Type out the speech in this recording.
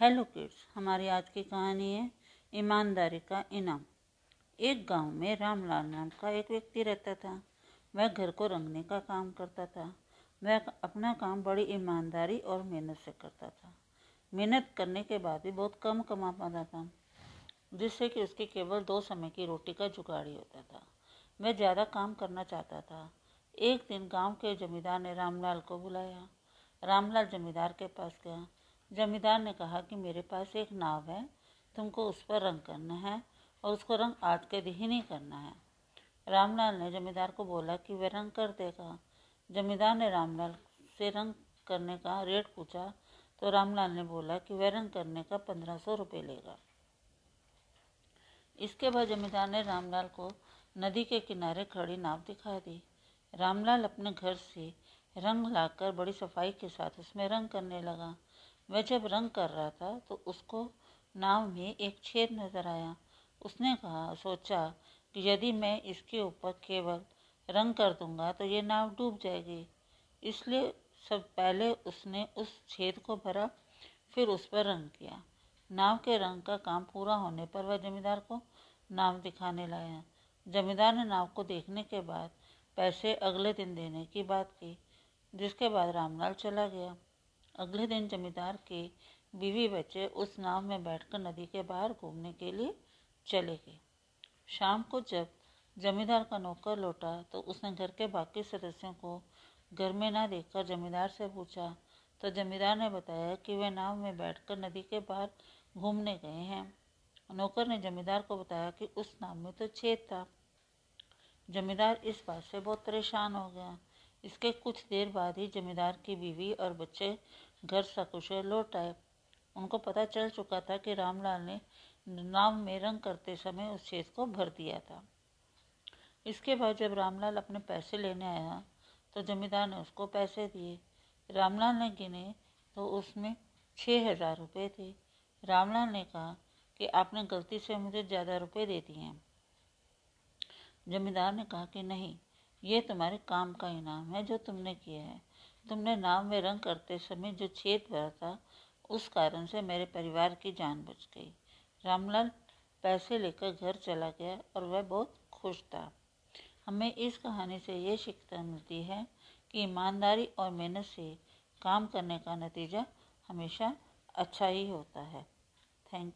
Hello kids, हमारी आज की कहानी है ईमानदारी का इनाम। एक गाँव में रामलाल नाम का एक व्यक्ति रहता था। वह घर को रंगने का काम करता था। वह अपना काम बड़ी ईमानदारी और मेहनत से करता था। मेहनत करने के बाद भी बहुत कम कमा पाता था, जिससे कि उसकी केवल दो समय की रोटी का जुगाड़ ही होता था। वह ज़्यादा काम करना चाहता था। एक दिन गाँव के जमींदार ने रामलाल को बुलाया। रामलाल जमींदार के पास गया। जमींदार ने कहा कि मेरे पास एक नाव है, तुमको उस पर रंग करना है और उसको रंग आज के दिन ही नहीं करना है। रामलाल ने जमींदार को बोला कि वह रंग कर देगा। जमींदार ने रामलाल से रंग करने का रेट पूछा तो रामलाल ने बोला कि वह रंग करने का पंद्रह सौ रुपये लेगा। इसके बाद जमींदार ने रामलाल को नदी के किनारे खड़ी नाव दिखा दी। रामलाल अपने घर से रंग लाकर बड़ी सफ़ाई के साथ उसमें रंग करने लगा। वह जब रंग कर रहा था तो उसको नाव में एक छेद नज़र आया। उसने कहा, सोचा कि यदि मैं इसके ऊपर केवल रंग कर दूँगा तो ये नाव डूब जाएगी। इसलिए सब पहले उसने उस छेद को भरा, फिर उस पर रंग किया। नाव के रंग का काम पूरा होने पर वह जमींदार को नाव दिखाने लाया। जमींदार ने नाव को देखने के बाद पैसे अगले दिन देने की बात की, जिसके बाद रामलाल चला गया। अगले दिन जमींदार के बीवी बच्चे उस नाव में बैठकर नदी के बाहर घूमने के लिए चले गए। शाम को जब जमींदार का नौकर लौटा तो उसने घर के बाकी सदस्यों को घर में ना देखकर जमींदार से पूछा तो जमींदार ने बताया कि वे नाव में बैठकर नदी के बाहर घूमने गए हैं। नौकर ने जमींदार को बताया कि उस नाव में तो छेद था। जमींदार इस बात से बहुत परेशान हो गया इसके कुछ देर बाद ही जमींदार की बीवी और बच्चे घर सकुशल लौट आए। उनको पता चल चुका था कि रामलाल ने नाव में रंग करते समय उस छेद को भर दिया था। इसके बाद जब रामलाल अपने पैसे लेने आया तो जमींदार ने उसको पैसे दिए। रामलाल ने गिने तो उसमें छः हज़ार रुपये थे। रामलाल ने कहा कि आपने गलती से मुझे ज़्यादा रुपए दे दिए हैं। जमींदार ने कहा कि नहीं ये तुम्हारे काम का इनाम है जो तुमने किया है। तुमने नाव में रंग करते समय जो छेद भरा था, उस कारण से मेरे परिवार की जान बच गई। रामलाल पैसे लेकर घर चला गया और वह बहुत खुश था। हमें इस कहानी से ये शिक्षा मिलती है कि ईमानदारी और मेहनत से काम करने का नतीजा हमेशा अच्छा ही होता है। Thank you